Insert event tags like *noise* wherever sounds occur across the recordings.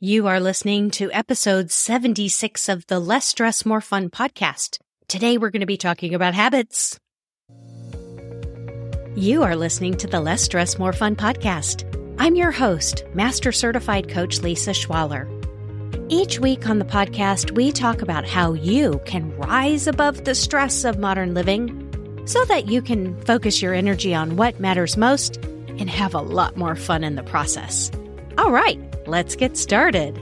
You are listening to episode 76 of the Less Stress, More Fun podcast. Today we're going to be talking about habits. You are listening to the Less Stress, More Fun podcast. I'm your host, Master Certified Coach Lisa Schwaller. Each week on the podcast, we talk about how you can rise above the stress of modern living so that you can focus your energy on what matters most and have a lot more fun in the process. All right, let's get started.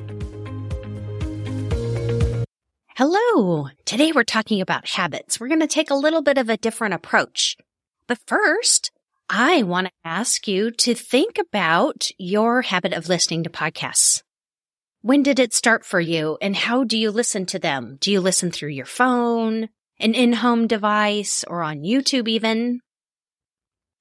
Hello. Today we're talking about habits. We're going to take a little bit of a different approach. But first, I want to ask you to think about your habit of listening to podcasts. When did it start for you and how do you listen to them? Do you listen through your phone, an in-home device, or on YouTube even?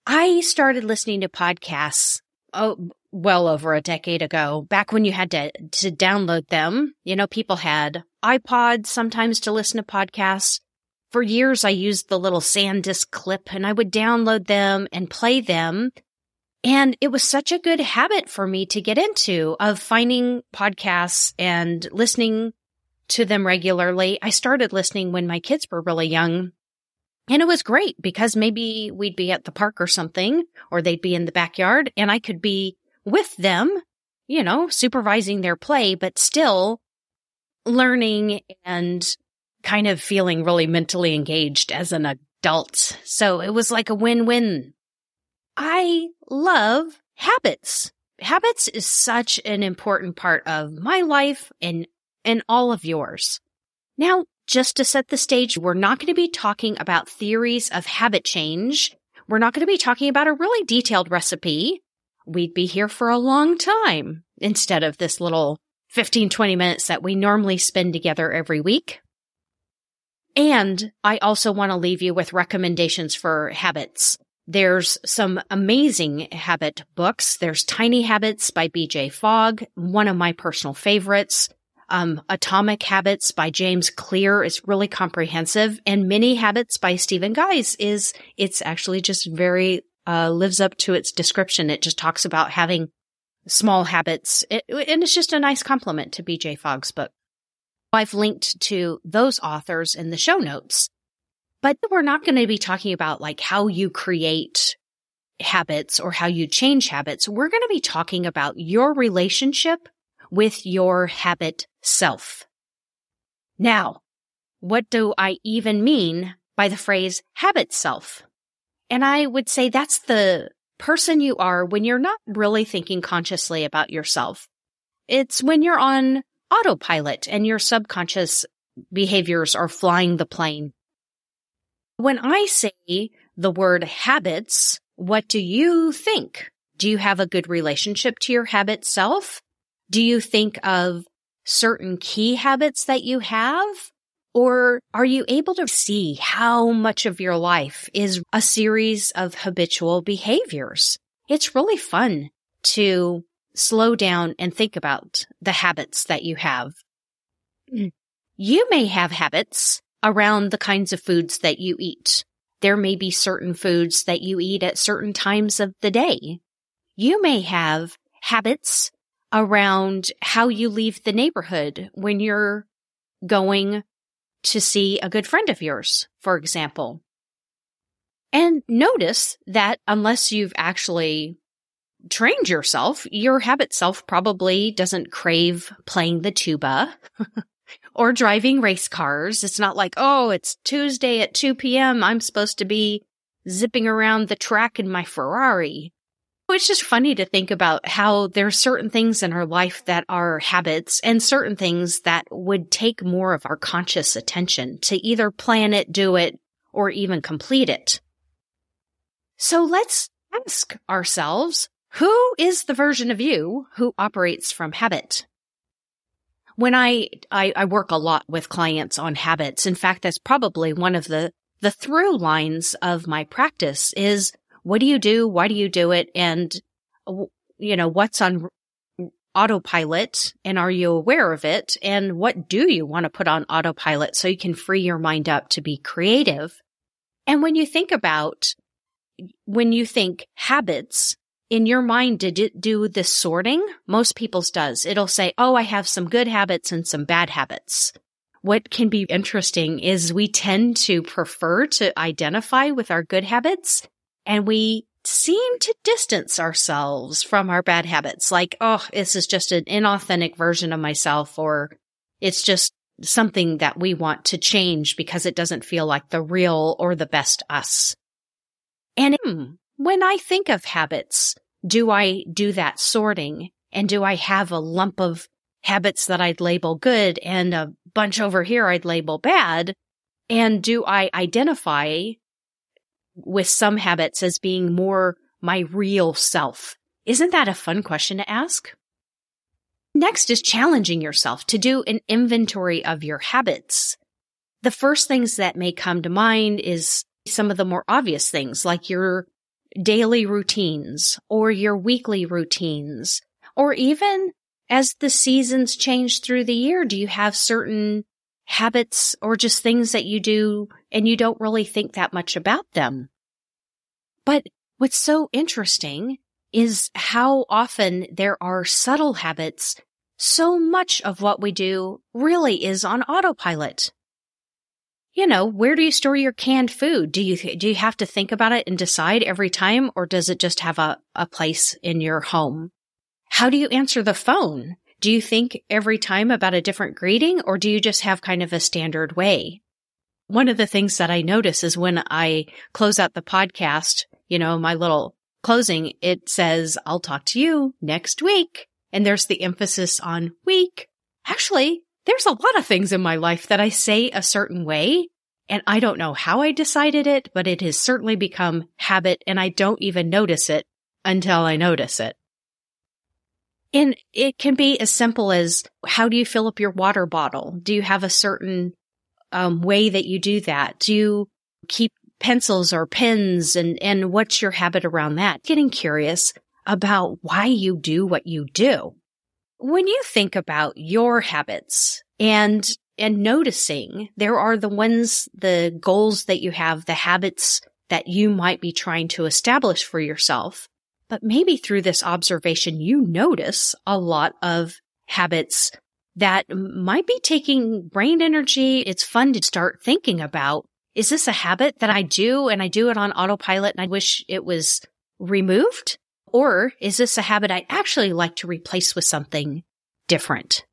I started listening to podcasts oh, well over a decade ago, back when you had to, to download them. You know, people had iPods sometimes to listen to podcasts. For years, I used the little SanDisk clip and I would download them and play them. And it was such a good habit for me to get into of finding podcasts and listening to them regularly. I started listening when my kids were really young. And it was great because maybe we'd be at the park or something, or they'd be in the backyard and I could be with them, you know, supervising their play, but still learning and kind of feeling really mentally engaged as an adult. So it was like a win-win. I love habits. Habits is such an important part of my life and, and all of yours. Now, just to set the stage, we're not going to be talking about theories of habit change. We're not going to be talking about a really detailed recipe we'd be here for a long time instead of this little 15, 20 minutes that we normally spend together every week. And I also want to leave you with recommendations for habits. There's some amazing habit books. There's Tiny Habits by BJ Fogg, one of my personal favorites. Um, Atomic Habits by James Clear is really comprehensive and Mini Habits by Stephen Guise is, it's actually just very uh, lives up to its description. It just talks about having small habits. It, and it's just a nice complement to BJ Fogg's book. I've linked to those authors in the show notes, but we're not going to be talking about like how you create habits or how you change habits. We're going to be talking about your relationship with your habit self. Now, what do I even mean by the phrase habit self? And I would say that's the person you are when you're not really thinking consciously about yourself. It's when you're on autopilot and your subconscious behaviors are flying the plane. When I say the word habits, what do you think? Do you have a good relationship to your habit self? Do you think of certain key habits that you have? Or are you able to see how much of your life is a series of habitual behaviors? It's really fun to slow down and think about the habits that you have. Mm. You may have habits around the kinds of foods that you eat. There may be certain foods that you eat at certain times of the day. You may have habits around how you leave the neighborhood when you're going to see a good friend of yours, for example. And notice that unless you've actually trained yourself, your habit self probably doesn't crave playing the tuba *laughs* or driving race cars. It's not like, oh, it's Tuesday at 2 p.m. I'm supposed to be zipping around the track in my Ferrari. It's just funny to think about how there are certain things in our life that are habits and certain things that would take more of our conscious attention to either plan it, do it, or even complete it. So let's ask ourselves, who is the version of you who operates from habit? When I, I, I work a lot with clients on habits. In fact, that's probably one of the, the through lines of my practice is what do you do? Why do you do it? And, you know, what's on autopilot and are you aware of it? And what do you want to put on autopilot so you can free your mind up to be creative? And when you think about, when you think habits, in your mind, did it do the sorting? Most people's does. It'll say, Oh, I have some good habits and some bad habits. What can be interesting is we tend to prefer to identify with our good habits and we seem to distance ourselves from our bad habits. Like, oh, this is just an inauthentic version of myself, or it's just something that we want to change because it doesn't feel like the real or the best us. And hmm, when I think of habits, do I do that sorting? And do I have a lump of habits that I'd label good and a bunch over here I'd label bad? And do I identify with some habits as being more my real self? Isn't that a fun question to ask? Next is challenging yourself to do an inventory of your habits. The first things that may come to mind is some of the more obvious things like your daily routines or your weekly routines, or even as the seasons change through the year, do you have certain habits or just things that you do and you don't really think that much about them. But what's so interesting is how often there are subtle habits. So much of what we do really is on autopilot. You know, where do you store your canned food? Do you, do you have to think about it and decide every time or does it just have a, a place in your home? How do you answer the phone? Do you think every time about a different greeting or do you just have kind of a standard way? One of the things that I notice is when I close out the podcast, you know, my little closing, it says, I'll talk to you next week. And there's the emphasis on week. Actually, there's a lot of things in my life that I say a certain way. And I don't know how I decided it, but it has certainly become habit and I don't even notice it until I notice it. And it can be as simple as how do you fill up your water bottle? Do you have a certain um, way that you do that? Do you keep pencils or pens and, and what's your habit around that? Getting curious about why you do what you do. When you think about your habits and, and noticing there are the ones, the goals that you have, the habits that you might be trying to establish for yourself. But maybe through this observation, you notice a lot of habits that might be taking brain energy. It's fun to start thinking about. Is this a habit that I do and I do it on autopilot and I wish it was removed? Or is this a habit I actually like to replace with something different?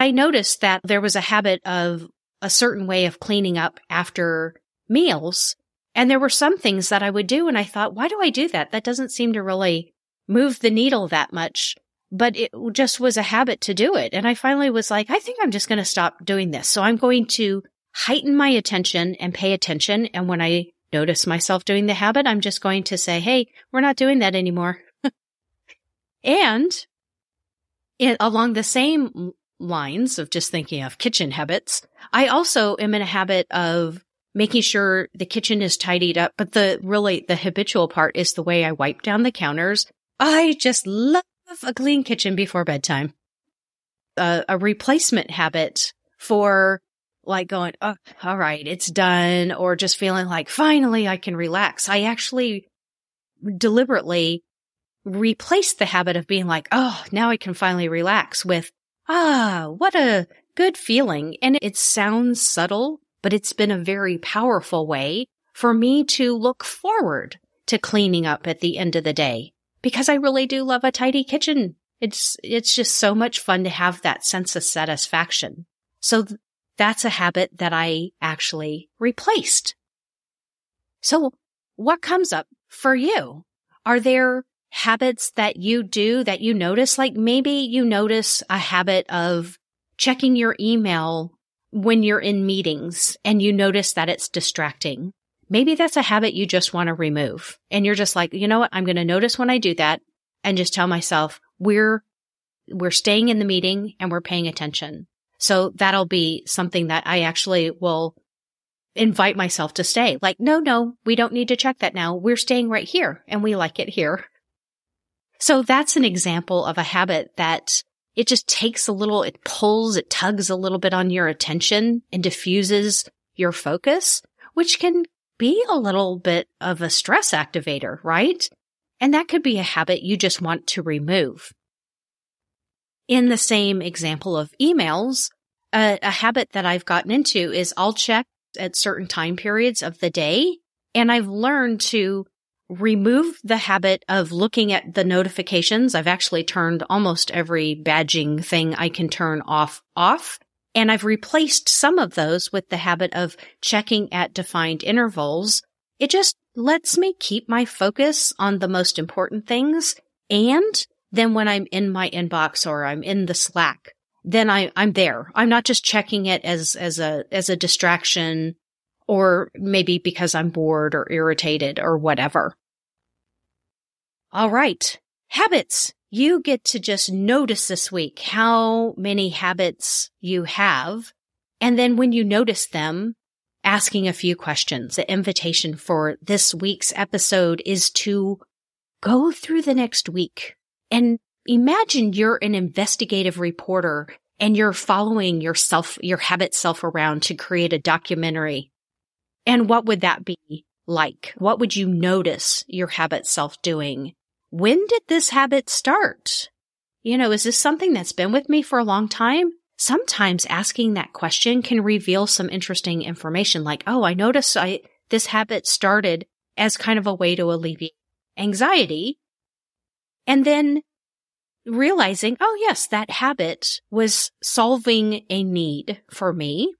I noticed that there was a habit of a certain way of cleaning up after meals and there were some things that I would do and I thought, why do I do that? That doesn't seem to really move the needle that much. But it just was a habit to do it. And I finally was like, I think I'm just going to stop doing this. So I'm going to heighten my attention and pay attention. And when I notice myself doing the habit, I'm just going to say, Hey, we're not doing that anymore. *laughs* and it, along the same lines of just thinking of kitchen habits, I also am in a habit of making sure the kitchen is tidied up. But the really, the habitual part is the way I wipe down the counters. I just love a clean kitchen before bedtime. Uh, a replacement habit for like going, oh, all right, it's done, or just feeling like finally I can relax. I actually deliberately replace the habit of being like, oh, now I can finally relax with, ah, what a good feeling. And it sounds subtle, but it's been a very powerful way for me to look forward to cleaning up at the end of the day because I really do love a tidy kitchen. It's, it's just so much fun to have that sense of satisfaction. So th- that's a habit that I actually replaced. So what comes up for you? Are there habits that you do that you notice? Like maybe you notice a habit of checking your email when you're in meetings and you notice that it's distracting. Maybe that's a habit you just want to remove. And you're just like, you know what? I'm going to notice when I do that and just tell myself we're, we're staying in the meeting and we're paying attention. So that'll be something that I actually will invite myself to stay. Like, no, no, we don't need to check that now. We're staying right here and we like it here. So that's an example of a habit that it just takes a little, it pulls, it tugs a little bit on your attention and diffuses your focus, which can be a little bit of a stress activator, right? And that could be a habit you just want to remove. In the same example of emails, a, a habit that I've gotten into is I'll check at certain time periods of the day. And I've learned to remove the habit of looking at the notifications. I've actually turned almost every badging thing I can turn off off. And I've replaced some of those with the habit of checking at defined intervals. It just lets me keep my focus on the most important things. And then when I'm in my inbox or I'm in the Slack, then I, I'm there. I'm not just checking it as, as a, as a distraction or maybe because I'm bored or irritated or whatever. All right. Habits. You get to just notice this week how many habits you have. And then when you notice them, asking a few questions. The invitation for this week's episode is to go through the next week and imagine you're an investigative reporter and you're following yourself, your habit self around to create a documentary. And what would that be like? What would you notice your habit self doing? When did this habit start? You know, is this something that's been with me for a long time? Sometimes asking that question can reveal some interesting information like, oh, I noticed I, this habit started as kind of a way to alleviate anxiety. And then realizing, oh yes, that habit was solving a need for me.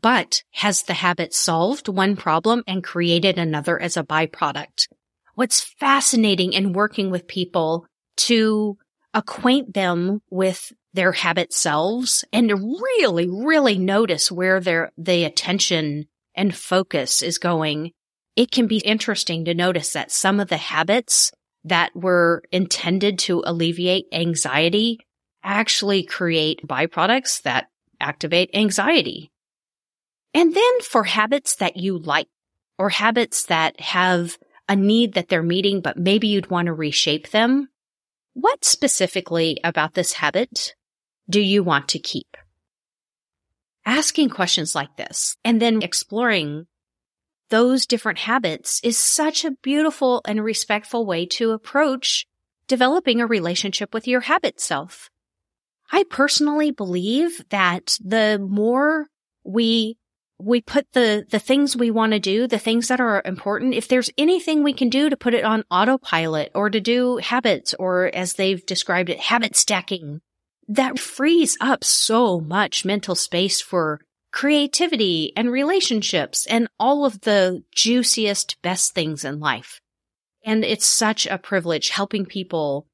But has the habit solved one problem and created another as a byproduct? What's fascinating in working with people to acquaint them with their habit selves and to really, really notice where their, the attention and focus is going. It can be interesting to notice that some of the habits that were intended to alleviate anxiety actually create byproducts that activate anxiety. And then for habits that you like or habits that have a need that they're meeting, but maybe you'd want to reshape them. What specifically about this habit do you want to keep? Asking questions like this and then exploring those different habits is such a beautiful and respectful way to approach developing a relationship with your habit self. I personally believe that the more we we put the the things we want to do, the things that are important, if there's anything we can do to put it on autopilot or to do habits or as they've described it, habit stacking, that frees up so much mental space for creativity and relationships and all of the juiciest, best things in life. And it's such a privilege helping people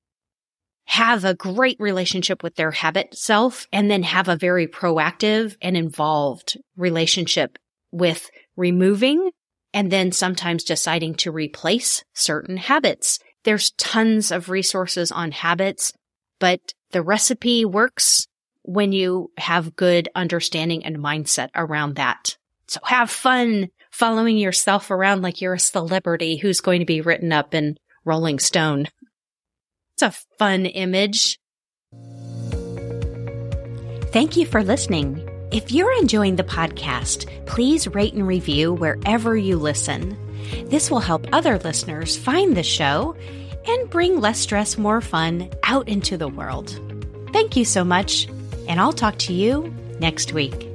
have a great relationship with their habit self and then have a very proactive and involved relationship with removing and then sometimes deciding to replace certain habits. There's tons of resources on habits, but the recipe works when you have good understanding and mindset around that. So have fun following yourself around like you're a celebrity who's going to be written up in Rolling Stone. It's a fun image. Thank you for listening. If you're enjoying the podcast, please rate and review wherever you listen. This will help other listeners find the show and bring less stress, more fun out into the world. Thank you so much and I'll talk to you next week.